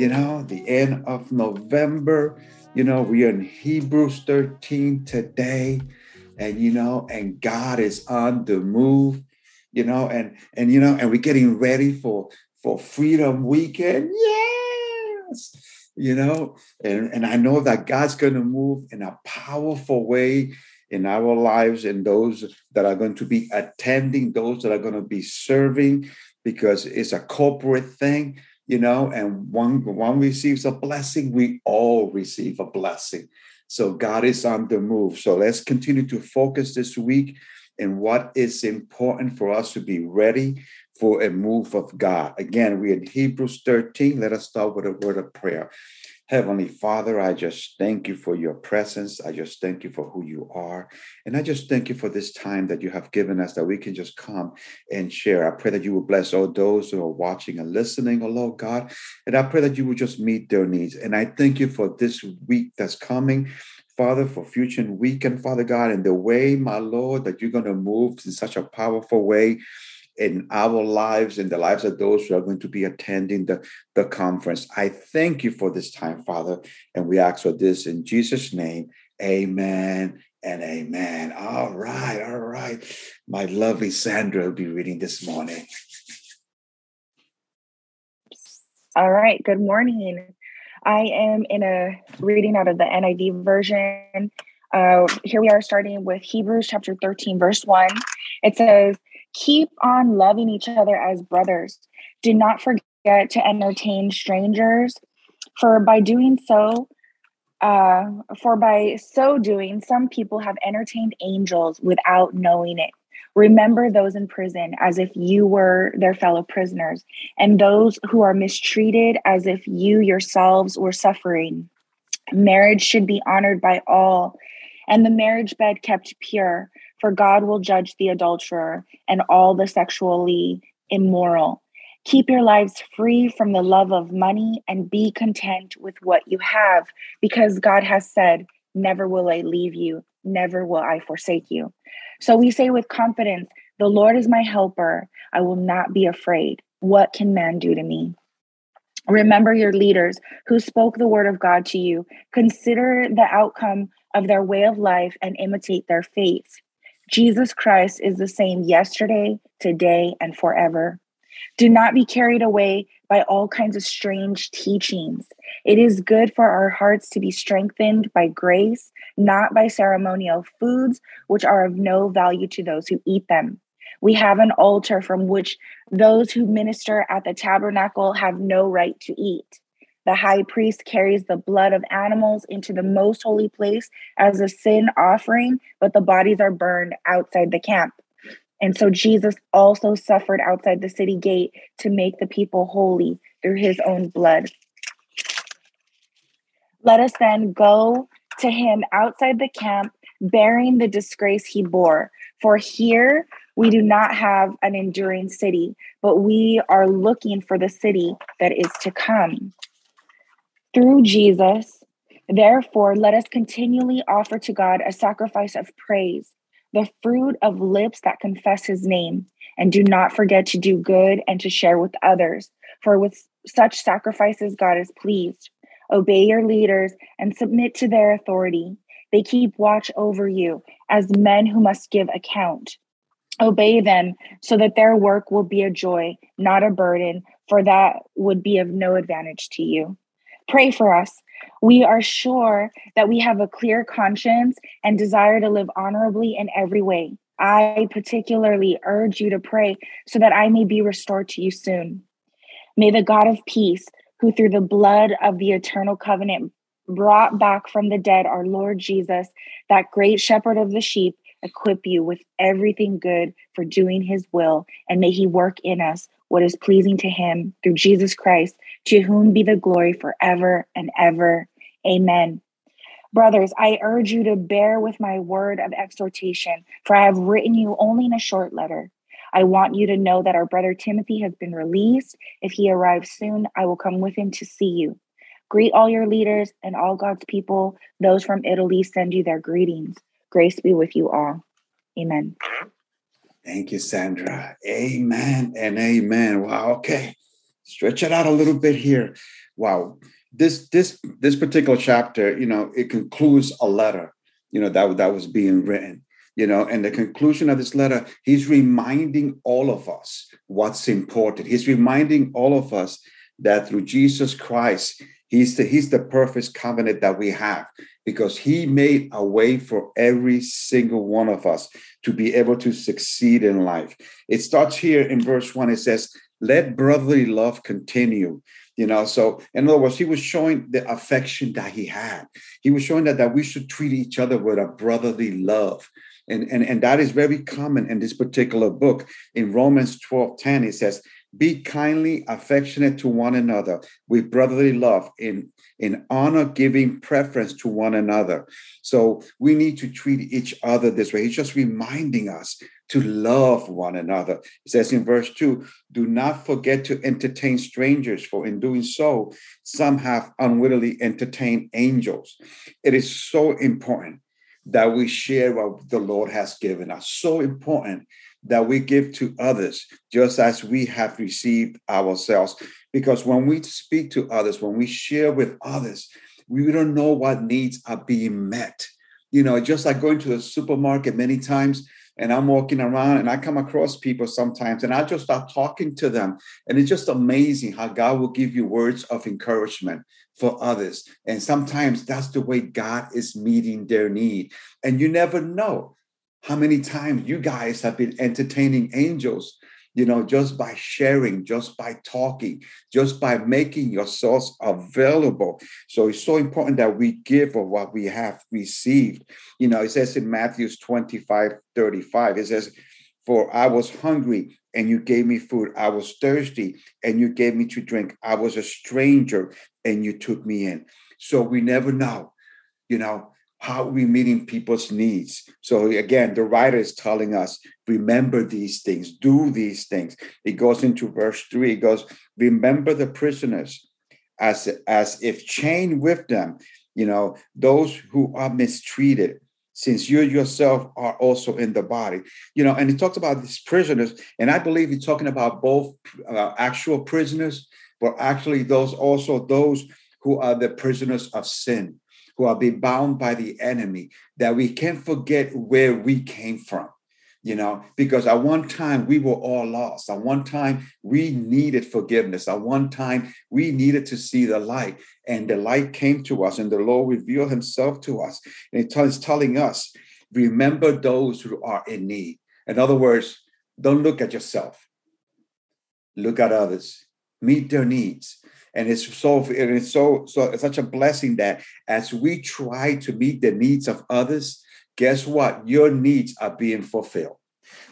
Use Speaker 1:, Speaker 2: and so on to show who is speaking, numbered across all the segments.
Speaker 1: you know, the end of November. You know, we are in Hebrews 13 today, and you know, and God is on the move, you know, and and you know, and we're getting ready for for Freedom Weekend. Yes, you know, and, and I know that God's going to move in a powerful way in our lives and those that are going to be attending, those that are going to be serving, because it's a corporate thing, you know, and one one receives a blessing, we all receive a blessing. So God is on the move. So let's continue to focus this week in what is important for us to be ready for a move of God. Again, we're in Hebrews 13. Let us start with a word of prayer. Heavenly Father, I just thank you for your presence. I just thank you for who you are. And I just thank you for this time that you have given us that we can just come and share. I pray that you will bless all those who are watching and listening, oh Lord God. And I pray that you will just meet their needs. And I thank you for this week that's coming. Father, for future weekend, Father God, and the way, my Lord, that you're going to move in such a powerful way in our lives and the lives of those who are going to be attending the, the conference. I thank you for this time, Father, and we ask for this in Jesus' name. Amen and amen. All right, all right. My lovely Sandra will be reading this morning.
Speaker 2: All right, good morning. I am in a reading out of the NIV version. Uh, here we are starting with Hebrews chapter 13, verse 1. It says, Keep on loving each other as brothers. Do not forget to entertain strangers, for by doing so, uh, for by so doing, some people have entertained angels without knowing it. Remember those in prison as if you were their fellow prisoners, and those who are mistreated as if you yourselves were suffering. Marriage should be honored by all, and the marriage bed kept pure for God will judge the adulterer and all the sexually immoral. Keep your lives free from the love of money and be content with what you have, because God has said, Never will I leave you, never will I forsake you. So we say with confidence, The Lord is my helper. I will not be afraid. What can man do to me? Remember your leaders who spoke the word of God to you. Consider the outcome of their way of life and imitate their faith. Jesus Christ is the same yesterday, today, and forever. Do not be carried away by all kinds of strange teachings. It is good for our hearts to be strengthened by grace, not by ceremonial foods, which are of no value to those who eat them. We have an altar from which those who minister at the tabernacle have no right to eat. The high priest carries the blood of animals into the most holy place as a sin offering, but the bodies are burned outside the camp. And so Jesus also suffered outside the city gate to make the people holy through his own blood. Let us then go to him outside the camp, bearing the disgrace he bore. For here we do not have an enduring city, but we are looking for the city that is to come through Jesus. Therefore, let us continually offer to God a sacrifice of praise, the fruit of lips that confess his name. And do not forget to do good and to share with others, for with such sacrifices, God is pleased. Obey your leaders and submit to their authority. They keep watch over you as men who must give account. Obey them so that their work will be a joy, not a burden, for that would be of no advantage to you. Pray for us. We are sure that we have a clear conscience and desire to live honorably in every way. I particularly urge you to pray so that I may be restored to you soon. May the God of peace, who through the blood of the eternal covenant brought back from the dead our Lord Jesus, that great shepherd of the sheep, equip you with everything good for doing his will, and may he work in us what is pleasing to him through Jesus Christ, to whom be the glory forever and ever. Amen. Brothers, I urge you to bear with my word of exhortation, for I have written you only in a short letter. I want you to know that our brother Timothy has been released. If he arrives soon, I will come with him to see you. Greet all your leaders and all God's people. Those from Italy send you their greetings. Grace be with you all. Amen.
Speaker 1: Thank you, Sandra. Amen and amen. Wow. Okay. Stretch it out a little bit here. Wow. This this this particular chapter, you know, it concludes a letter, you know, that, that was being written. You know, and the conclusion of this letter, he's reminding all of us what's important. He's reminding all of us that through Jesus Christ, He's the, he's the perfect covenant that we have because he made a way for every single one of us to be able to succeed in life. It starts here in verse one. It says, let brotherly love continue. You know, so in other words, he was showing the affection that he had. He was showing that, that we should treat each other with a brotherly love. And, and, and that is very common in this particular book. In Romans 12 10, it says, be kindly affectionate to one another with brotherly love in, in honor giving preference to one another. So we need to treat each other this way. He's just reminding us to love one another. It says in verse 2 do not forget to entertain strangers, for in doing so, some have unwittingly entertained angels. It is so important that we share what the Lord has given us. So important that we give to others just as we have received ourselves. Because when we speak to others, when we share with others, we don't know what needs are being met. You know, just like going to the supermarket many times, and I'm walking around and I come across people sometimes and I just start talking to them. And it's just amazing how God will give you words of encouragement for others. And sometimes that's the way God is meeting their need. And you never know how many times you guys have been entertaining angels you know just by sharing just by talking just by making yourselves available. So it's so important that we give of what we have received. You know it says in matthews 25 35 it says for i was hungry and you gave me food. I was thirsty and you gave me to drink. I was a stranger and you took me in. So we never know you know how are we meeting people's needs? So again, the writer is telling us, remember these things, do these things. It goes into verse three, it goes, remember the prisoners as, as if chained with them, you know, those who are mistreated, since you yourself are also in the body. You know, and he talks about these prisoners, and I believe he's talking about both uh, actual prisoners, but actually those also those who are the prisoners of sin who are being bound by the enemy, that we can't forget where we came from, you know, because at one time we were all lost. At one time we needed forgiveness. At one time we needed to see the light, and the light came to us, and the Lord revealed himself to us. And it's telling us, remember those who are in need. In other words, don't look at yourself, look at others, meet their needs and it's so and it's so so it's such a blessing that as we try to meet the needs of others guess what? Your needs are being fulfilled.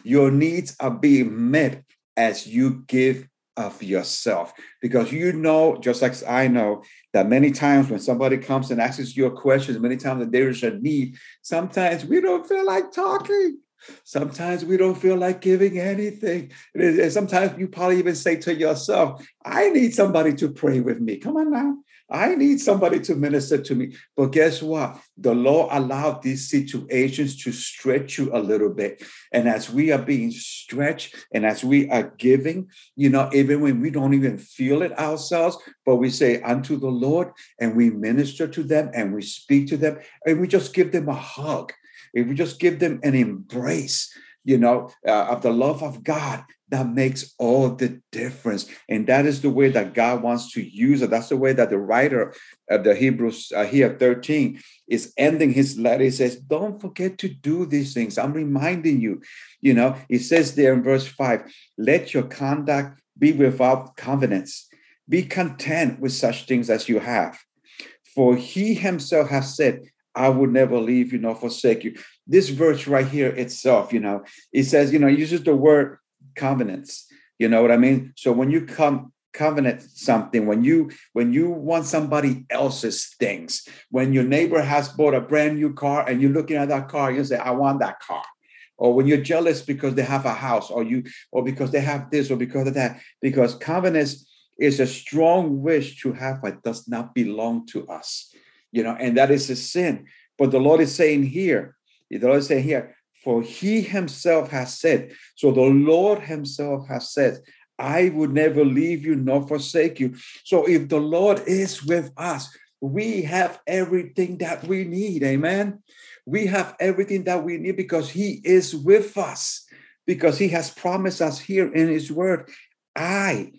Speaker 1: Your needs are being met as you give of yourself. Because you know just like i know that many times when somebody comes and asks you a question many times that there is a need sometimes we don't feel like talking Sometimes we don't feel like giving anything. And sometimes you probably even say to yourself, I need somebody to pray with me. Come on now. I need somebody to minister to me. But guess what? The Lord allowed these situations to stretch you a little bit. And as we are being stretched and as we are giving, you know, even when we don't even feel it ourselves, but we say unto the Lord and we minister to them and we speak to them and we just give them a hug if we just give them an embrace, you know, uh, of the love of God, that makes all the difference. And that is the way that God wants to use it. That's the way that the writer of the Hebrews uh, here 13 is ending his letter. He says, Don't forget to do these things. I'm reminding you. You know, he says there in verse 5 let your conduct be without confidence. Be content with such things as you have. For he himself has said, I would never leave you nor forsake you. This verse right here itself, you know, it says, you know, uses the word covenants. You know what I mean? So when you come covenant something when you when you want somebody else's things when your neighbor has bought a brand new car and you're looking at that car you say i want that car or when you're jealous because they have a house or you or because they have this or because of that because covenants is a strong wish to have what does not belong to us you know and that is a sin but the lord is saying here the lord is saying here for he himself has said so the lord himself has said I would never leave you nor forsake you. So if the Lord is with us, we have everything that we need. Amen. We have everything that we need because He is with us, because He has promised us here in His word. I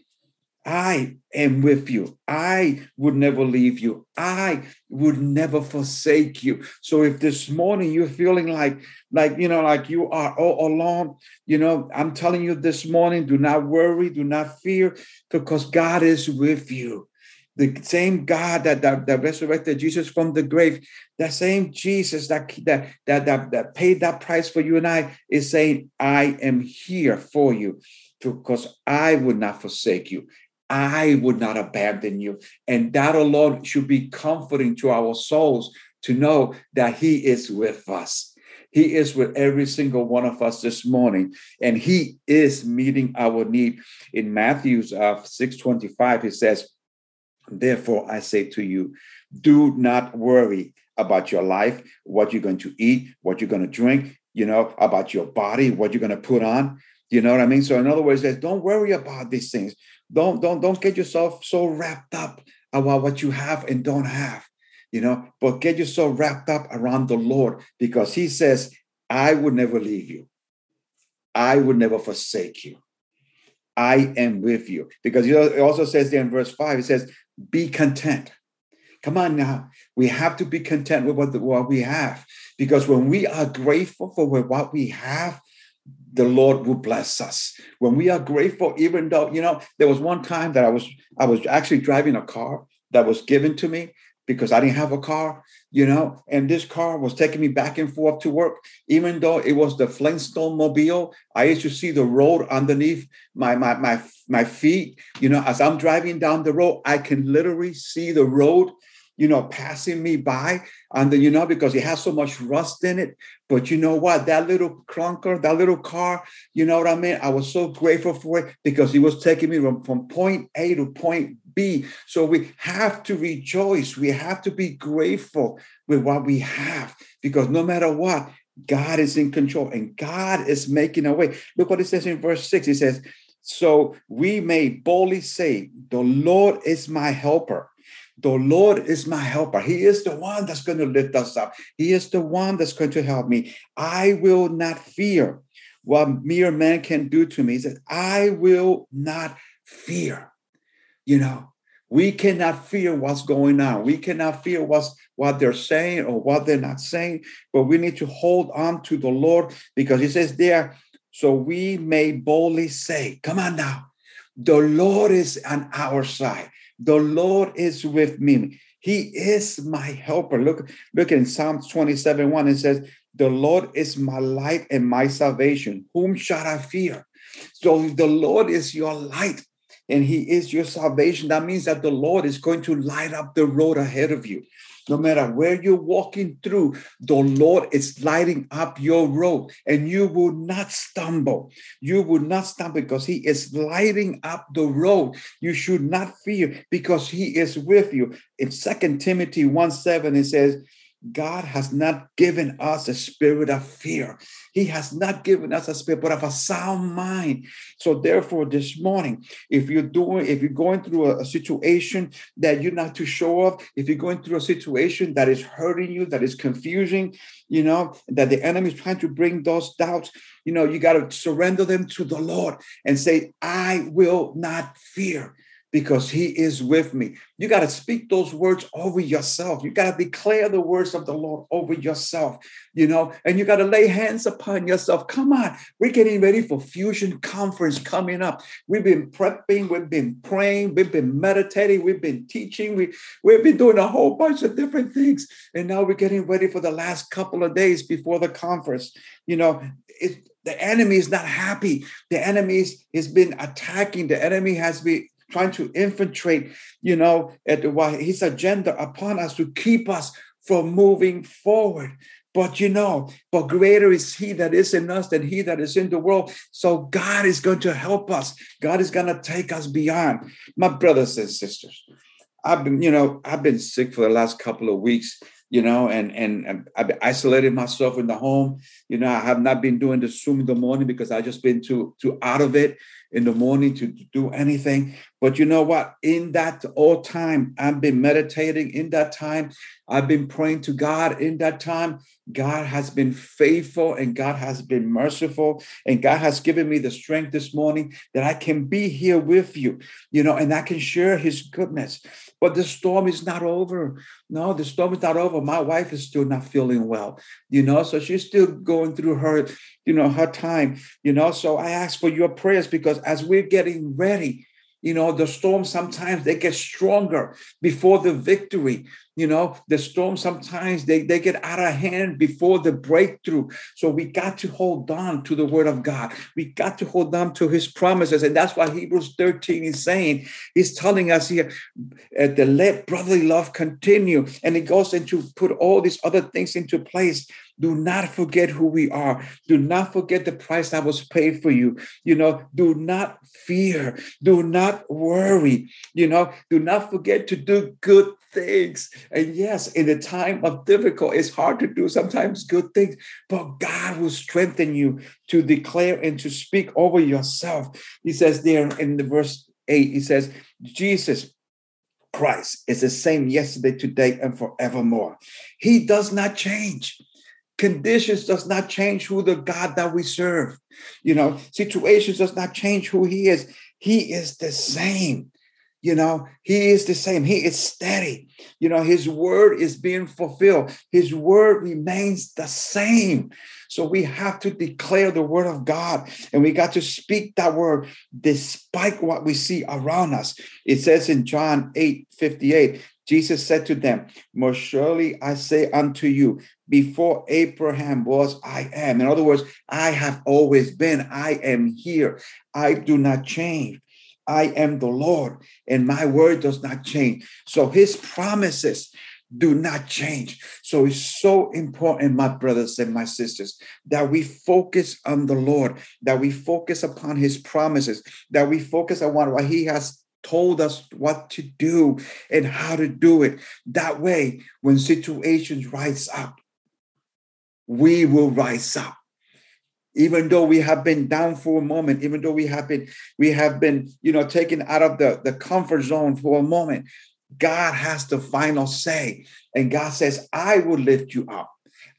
Speaker 1: I am with you. I would never leave you. I would never forsake you. So if this morning you're feeling like, like, you know, like you are all alone, you know, I'm telling you this morning, do not worry, do not fear, because God is with you. The same God that, that, that resurrected Jesus from the grave, that same Jesus that, that, that, that, that paid that price for you and I is saying, I am here for you because I would not forsake you. I would not abandon you. And that alone should be comforting to our souls to know that He is with us. He is with every single one of us this morning, and He is meeting our need. In Matthew's uh, 625, He says, Therefore, I say to you, do not worry about your life, what you're going to eat, what you're going to drink, you know, about your body, what you're going to put on. You know what I mean? So, in other words, don't worry about these things. Don't don't don't get yourself so wrapped up about what you have and don't have, you know, but get yourself wrapped up around the Lord because He says, I would never leave you. I would never forsake you. I am with you. Because it also says there in verse 5, it says, be content. Come on now. We have to be content with what, the, what we have. Because when we are grateful for what we have, the Lord will bless us. When we are grateful, even though, you know, there was one time that I was I was actually driving a car that was given to me because I didn't have a car, you know, and this car was taking me back and forth to work. Even though it was the Flintstone mobile, I used to see the road underneath my my my my feet. You know, as I'm driving down the road, I can literally see the road you know, passing me by. And then, you know, because it has so much rust in it. But you know what? That little clunker, that little car, you know what I mean? I was so grateful for it because it was taking me from, from point A to point B. So we have to rejoice. We have to be grateful with what we have because no matter what, God is in control and God is making a way. Look what it says in verse 6. It says, So we may boldly say, The Lord is my helper. The Lord is my helper. He is the one that's going to lift us up. He is the one that's going to help me. I will not fear what mere man can do to me. He said, I will not fear. You know, we cannot fear what's going on. We cannot fear what's what they're saying or what they're not saying, but we need to hold on to the Lord because he says there, so we may boldly say, Come on now, the Lord is on our side. The Lord is with me. He is my helper. Look, look in Psalms 27 1, it says, The Lord is my light and my salvation. Whom shall I fear? So the Lord is your light and He is your salvation. That means that the Lord is going to light up the road ahead of you. No matter where you're walking through, the Lord is lighting up your road and you will not stumble. You will not stumble because He is lighting up the road. You should not fear because He is with you. In Second Timothy 1 7, it says, God has not given us a spirit of fear. He has not given us a spirit, but of a sound mind. So, therefore, this morning, if you're doing, if you're going through a, situation that you're not too sure of, if you're going through a situation that is hurting you, that is confusing, you know, that the enemy is trying to bring those doubts, you know, you got to surrender them to the Lord and say, I will not fear because he is with me. You got to speak those words over yourself. You got to declare the words of the Lord over yourself, you know, and you got to lay hands upon yourself. Come on, we're getting ready for Fusion Conference coming up. We've been prepping, we've been praying, we've been meditating, we've been teaching, we, we've been doing a whole bunch of different things. And now we're getting ready for the last couple of days before the conference. You know, it, the enemy is not happy. The enemy has been attacking. The enemy has been trying to infiltrate, you know, at his agenda upon us to keep us from moving forward. But you know, but greater is he that is in us than he that is in the world. So God is going to help us. God is going to take us beyond. My brothers and sisters, I've been, you know, I've been sick for the last couple of weeks you know, and and I've isolated myself in the home. You know, I have not been doing the Zoom in the morning because I've just been too too out of it in the morning to, do anything. But you know what? In that all time, I've been meditating. In that time, I've been praying to God. In that time, God has been faithful and God has been merciful. And God has given me the strength this morning that I can be here with you, you know, and I can share his goodness. But the storm is not over. No, the storm is not over. My wife is still not feeling well, you know, so she's still going through her, you know, her time, you know. So I ask for your prayers because as we're getting ready, you know, the storms sometimes they get stronger before the victory. You know, the storms sometimes they, they get out of hand before the breakthrough. So we got to hold on to the word of God. We got to hold on to his promises. And that's why Hebrews 13 is saying, he's telling us here uh, to let brotherly love continue. And it goes into put all these other things into place do not forget who we are. Do not forget the price that was paid for you. You know, do not fear. Do not worry. You know, do not forget to do good things. And yes, in the time of difficult, it's hard to do sometimes good things, but God will strengthen you to declare and to speak over yourself. He says there in the verse 8, he says, Jesus Christ is the same yesterday, today, and forevermore. He does not change conditions does not change who the god that we serve. You know situations does not change who he is. He is the same you know he is the same. He is steady. You know his word is being fulfilled. His word remains the same. So we have to declare the word of god and we got to speak that word despite what we see around us. It says in john 8 58 Jesus said to them, Most surely I say unto you, before Abraham was, I am. In other words, I have always been, I am here. I do not change. I am the Lord, and my word does not change. So his promises do not change. So it's so important, my brothers and my sisters, that we focus on the Lord, that we focus upon his promises, that we focus on what he has told us what to do and how to do it. That way, when situations rise up, we will rise up. Even though we have been down for a moment, even though we have been, we have been, you know, taken out of the, the comfort zone for a moment, God has the final say. And God says, I will lift you up.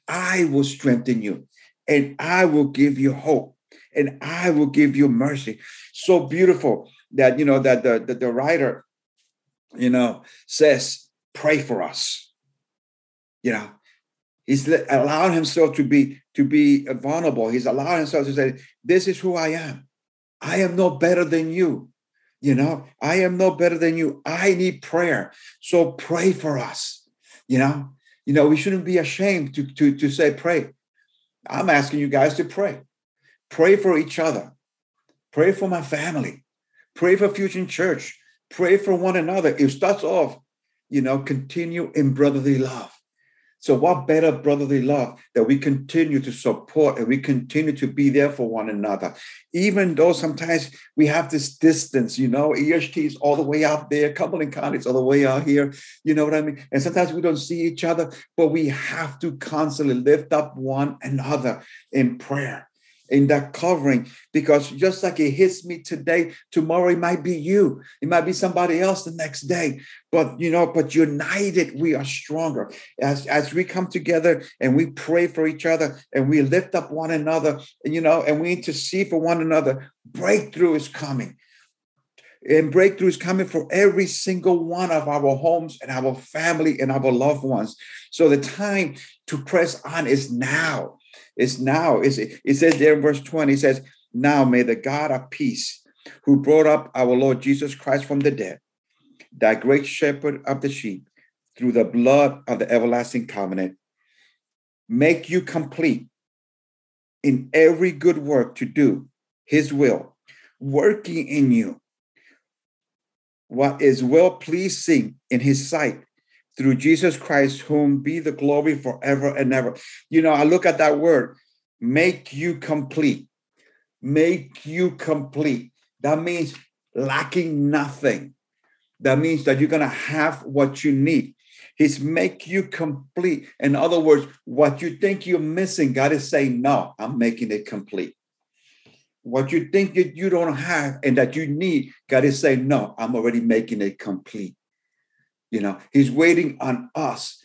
Speaker 1: I will strengthen you and I will give you hope and I will give you mercy. So beautiful that you know that the, the, the writer you know says pray for us you know he's allowing himself to be to be vulnerable. He's allowing himself to say this is who i am. I am no better than you. You know i am no better than you. I need prayer. So pray for us. You know? You know we shouldn't be ashamed to to to say pray. I'm asking you guys to pray. Pray for each other. Pray for my family. Pray for Fusion Church. Pray for one another. It starts off, you know, continue in brotherly love. So, what better brotherly love that we continue to support and we continue to be there for one another, even though sometimes we have this distance, you know, EHT is all the way out there, Cumberland County is all the way out here, you know what I mean? And sometimes we don't see each other, but we have to constantly lift up one another in prayer in that covering because just like it hits me today, tomorrow it might be you. It might be somebody else the next day. But you know, but united, we are stronger. As as we come together and we pray for each other and we lift up one another, you know, and we intercede for one another, breakthrough is coming. And breakthrough is coming for every single one of our homes and our family and our loved ones. So the time to press on is now. It's now. It's, it says there in verse 20, it says, Now may the God of peace, who brought up our Lord Jesus Christ from the dead, that great shepherd of the sheep, through the blood of the everlasting covenant, make you complete in every good work to do his will, working in you what is well pleasing in his sight through Jesus Christ, whom be the glory forever and ever. You know, I look at that word, make you complete. Make you complete. That means lacking nothing. That means that you're going to have what you need. He's make you complete. In other words, what you think you're missing, God is saying, no, I'm making it complete. What you think that you don't have and that you need, God is saying, no, I'm already making it complete. You know, He's waiting on us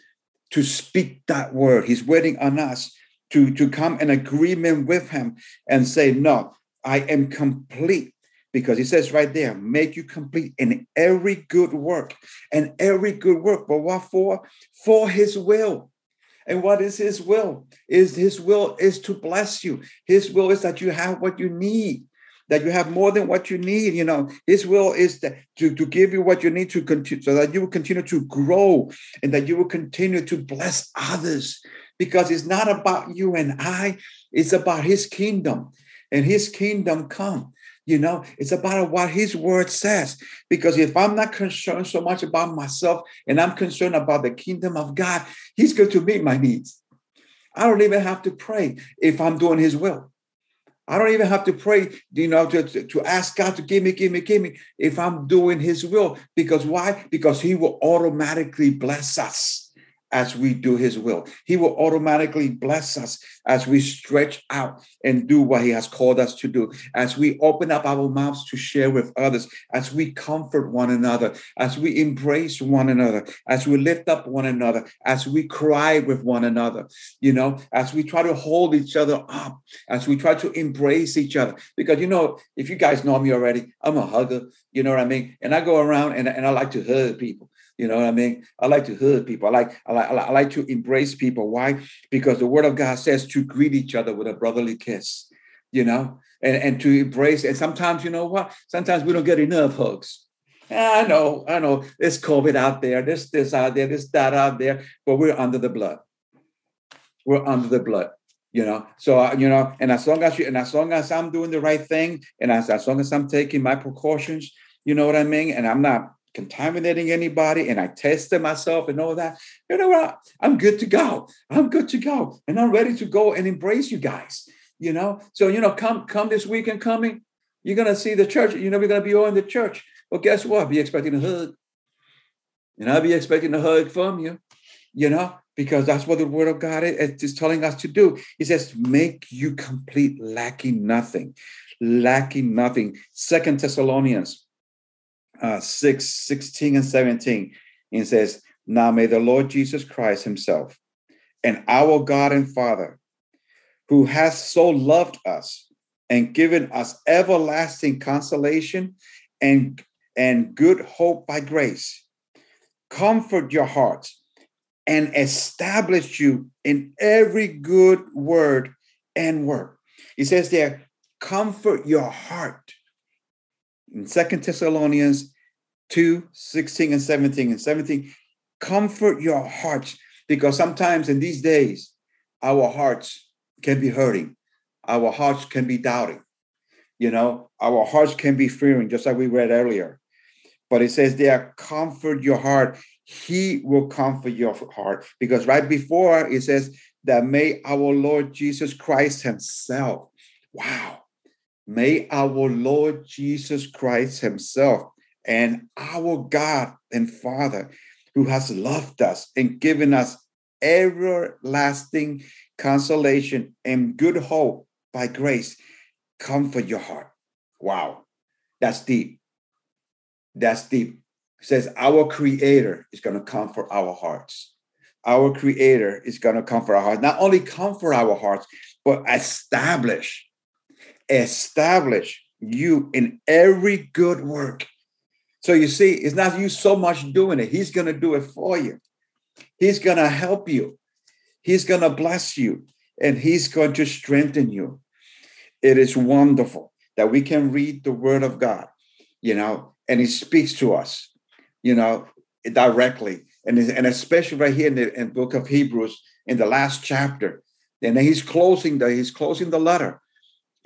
Speaker 1: to speak that word. He's waiting on us to, to come in agreement with Him and say, no, I am complete because he says right there, make you complete in every good work and every good work. But what for? For his will. And what is his will? Is his will is to bless you. His will is that you have what you need, that you have more than what you need. You know, his will is that to, to give you what you need to continue so that you will continue to grow and that you will continue to bless others. Because it's not about you and I, it's about his kingdom. And his kingdom come. You know, it's about what his word says. Because if I'm not concerned so much about myself and I'm concerned about the kingdom of God, he's going to meet my needs. I don't even have to pray if I'm doing his will. I don't even have to pray, you know, to, to, ask God to give me, give me, give me, if I'm doing his will. Because why? Because he will automatically bless us as we do his will. He will automatically bless us as we stretch out and do what he has called us to do, as we open up our mouths to share with others, as we comfort one another, as we embrace one another, as we lift up one another, as we cry with one another, you know, as we try to hold each other up, as we try to embrace each other. Because, you know, if you guys know me already, I'm a hugger, you know what I mean? And I go around and, and I like to hug people. You know what I mean? I like to hug people. I like, I like, I like to embrace people. Why? Because the word of God says to greet each other with a brotherly kiss, you know, and, and to embrace. And sometimes, you know what? Sometimes we don't get enough hugs. I know, I know. There's COVID out there, there's this out there, there's that out there, but we're under the blood. We're under the blood you know so uh, you know and as long as you and as long as i'm doing the right thing and as, as long as i'm taking my precautions you know what i mean and i'm not contaminating anybody and I tested myself and all that, you know what? I'm good to go. I'm good to go. And I'm ready to go and embrace you guys. You know, so you know, come come this weekend coming, you're gonna see the church, you know, we're gonna be all in the church. Well, guess what? Be expecting a hug. And I'll be expecting a hug from you, you know, because that's what the word of God is, is telling us to do. He says, make you complete, lacking nothing, lacking nothing. Second Thessalonians uh, 6, 16 and 17. And says, Now may the Lord Jesus Christ himself and our God and Father, who has so loved us and given us everlasting consolation and, and good hope by grace, comfort your hearts and establish you in every good word and work. He says there, comfort your heart in Second Thessalonians 2 16 and 17 and 17 comfort your hearts because sometimes in these days our hearts can be hurting. Our hearts can be doubting. You know our hearts can be fearing just like we read earlier. But it says there comfort your heart. He will comfort your heart because right before it says that may our lord jesus christ himself wow May our Lord Jesus Christ Himself and our God and Father, who has loved us and given us everlasting consolation and good hope by grace, comfort your heart. Wow, that's deep. That's deep. It says our Creator is going to comfort our hearts. Our Creator is going to comfort our hearts. Not only comfort our hearts, but establish establish you in every good work So you see, it's not you so much doing it. He's going to do it for you. He's going to help you. He's going to bless you and he's going to strengthen you. It is wonderful that we can read the word of God, you know, and he speaks to us, you know, directly. And, and especially right here in the in book of Hebrews, in the last chapter. And then he's closing the he's closing the letter.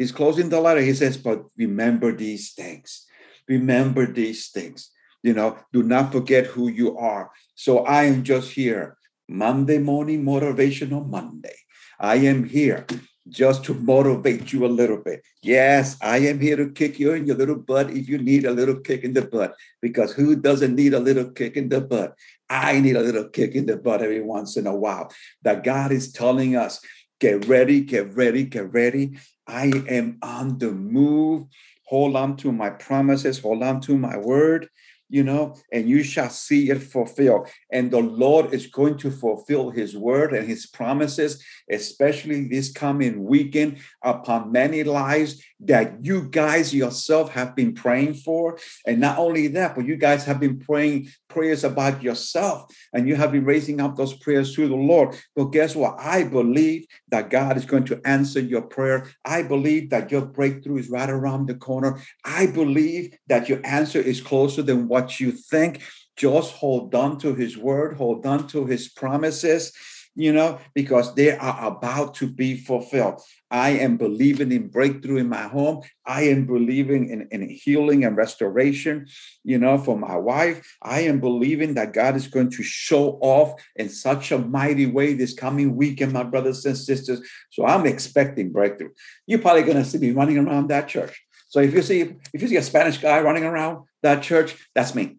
Speaker 1: He's closing the letter. He says, but remember these things. Remember these things. You know, do not forget who you are. So I am just here. Monday morning motivational Monday. I am here just to motivate you a little bit. Yes, I am here to kick you in your little butt if you need a little kick in the butt. Because who doesn't need a little kick in the butt? I need a little kick in the butt every once in a while. That God is telling us, get ready, get ready, get ready. I am on the move. Hold on to my promises, hold on to my word you know, and you shall see it fulfilled. And the Lord is going to fulfill his word and his promises, especially this coming weekend, upon many lives that you guys yourself have been praying for. And not only that, but you guys have been praying prayers about yourself and you have been raising up those prayers to the Lord. But guess what? I believe that God is going to answer your prayer. I believe that your breakthrough is right around the corner. I believe that your answer is closer than what you think. Just hold on to his word, hold on to his promises you know, because they are about to be fulfilled. I am believing in breakthrough in my home. I am believing in, in healing and restoration, you know, for my wife. I am believing that God is going to show off in such a mighty way this coming weekend, my brothers and sisters. So I'm expecting breakthrough. You're probably going to see me running around that church. So if you see if you see a Spanish guy running around that church, that's me.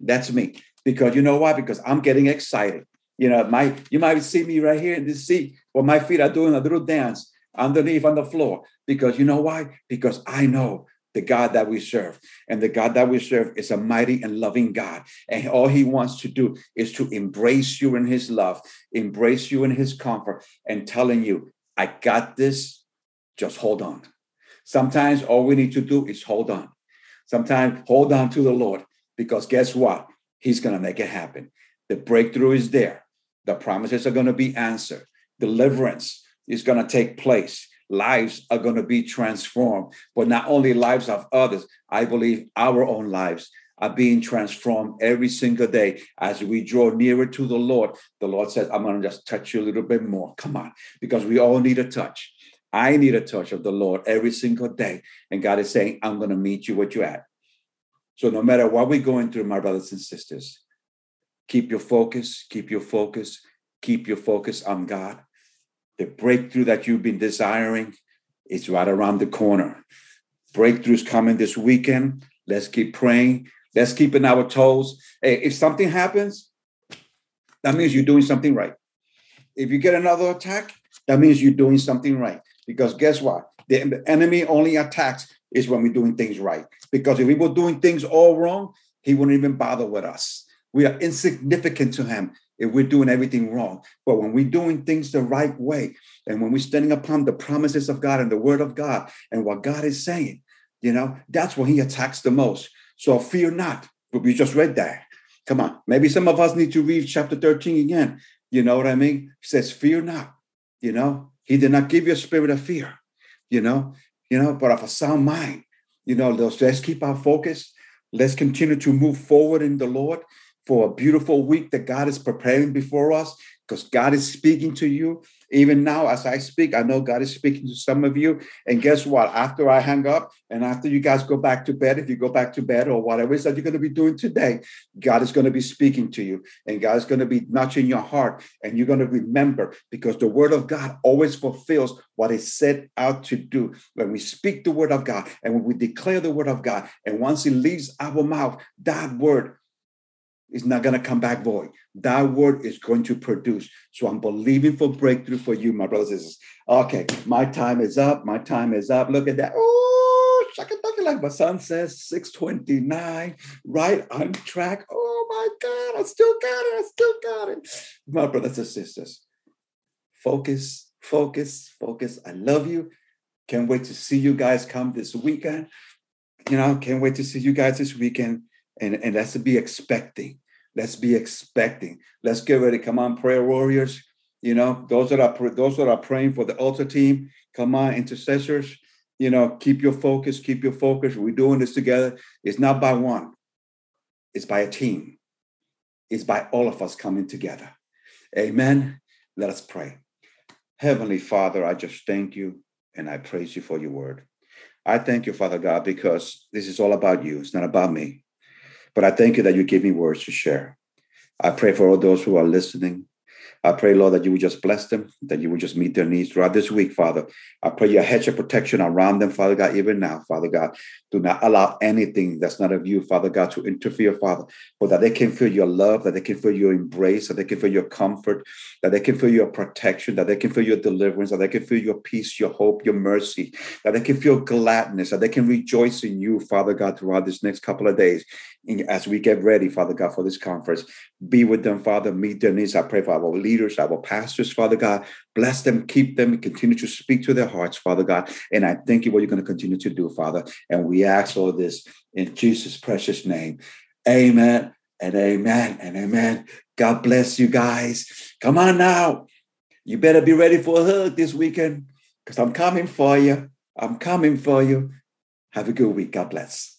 Speaker 1: That's me. Because you know why? Because I'm getting excited. You know, my you might see me right here in this seat, where my feet are doing a little dance underneath on the floor. Because you know why? Because I know the God that we serve. And the God that we serve is a mighty and loving God. And all he wants to do is to embrace you in his love, embrace you in his comfort, and telling you, I got this. Just hold on. Sometimes all we need to do is hold on. Sometimes hold on to the Lord because guess what? He's going to make it happen. The breakthrough is there. The promises are going to be answered. Deliverance is going to take place. Lives are going to be transformed, but not only lives of others, I believe our own lives are being transformed every single day as we draw nearer to the Lord. The Lord says, I'm going to just touch you a little bit more. Come on, because we all need a touch. I need a touch of the Lord every single day. And God is saying, I'm going to meet you where you're at. So no matter what we're going through, my brothers and sisters, Keep your focus, keep your focus, keep your focus on God. The breakthrough that you've been desiring is right around the corner. Breakthroughs coming this weekend. Let's keep praying. Let's keep in our toes. Hey, if something happens, that means you're doing something right. If you get another attack, that means you're doing something right. Because guess what? The enemy only attacks is when we're doing things right. Because if we were doing things all wrong, he wouldn't even bother with us. We are insignificant to him if we're doing everything wrong. But when we're doing things the right way, and when we're standing upon the promises of God and the word of God and what God is saying, you know, that's when he attacks the most. So fear not. But we just read that. Come on. Maybe some of us need to read chapter 13 again. You know what I mean? He says, fear not. You know, he did not give you a spirit of fear, you know, you know, but of a sound mind. You know, let's, let's keep our focus. Let's continue to move forward in the Lord for a beautiful week that God is preparing before us because God is speaking to you. Even now, as I speak, I know God is speaking to some of you. And guess what? After I hang up and after you guys go back to bed, if you go back to bed or whatever it is that you're going to be doing today, God is going to be speaking to you and God is going to be nudging your heart. And you're going to remember because the word of God always fulfills what is set out to do. When we speak the word of God and when we declare the word of God, and once it leaves our mouth, that word is not going to come back void. That word is going to produce. So I'm believing for breakthrough for you, my brothers and sisters. Okay, my time is up. My time is up. Look at that. Oh, like my son says, 629, right on track. Oh my God, I still got it. I still got it. My brothers and sisters, focus, focus, focus. I love you. Can't wait to see you guys come this weekend. You know, can't wait to see you guys this weekend. And, and let's be expecting. Let's be expecting. Let's get ready. Come on, prayer warriors. You know, those that are those that are praying for the altar team, come on, intercessors. You know, keep your focus, keep your focus. We're doing this together. It's not by one, it's by a team. It's by all of us coming together. Amen. Let us pray. Heavenly Father, I just thank you and I praise you for your word. I thank you, Father God, because this is all about you. It's not about me. But I thank you that you give me words to share. I pray for all those who are listening, I pray, Lord, that you would just bless them, that you would just meet their needs throughout this week, Father. I pray your hedge of protection around them, Father God, even now, Father God. Do not allow anything that's not of you, Father God, to interfere, Father, but that they can feel your love, that they can feel your embrace, that they can feel your comfort, that they can feel your protection, that they can feel your deliverance, that they can feel your peace, your hope, your mercy, that they can feel gladness, that they can rejoice in you, Father God, throughout this next couple of days as we get ready, Father God, for this conference. Be with them, Father. Meet their needs. I pray our leaders, our pastors, Father God. Bless them, keep them, continue to speak to their hearts, Father God. And I thank you what you're going to continue to do, Father. And we ask all this in Jesus' precious name. Amen and amen and amen. God bless you guys. Come on now. You better be ready for a hug this weekend because I'm coming for you. I'm coming for you. Have a good week. God bless.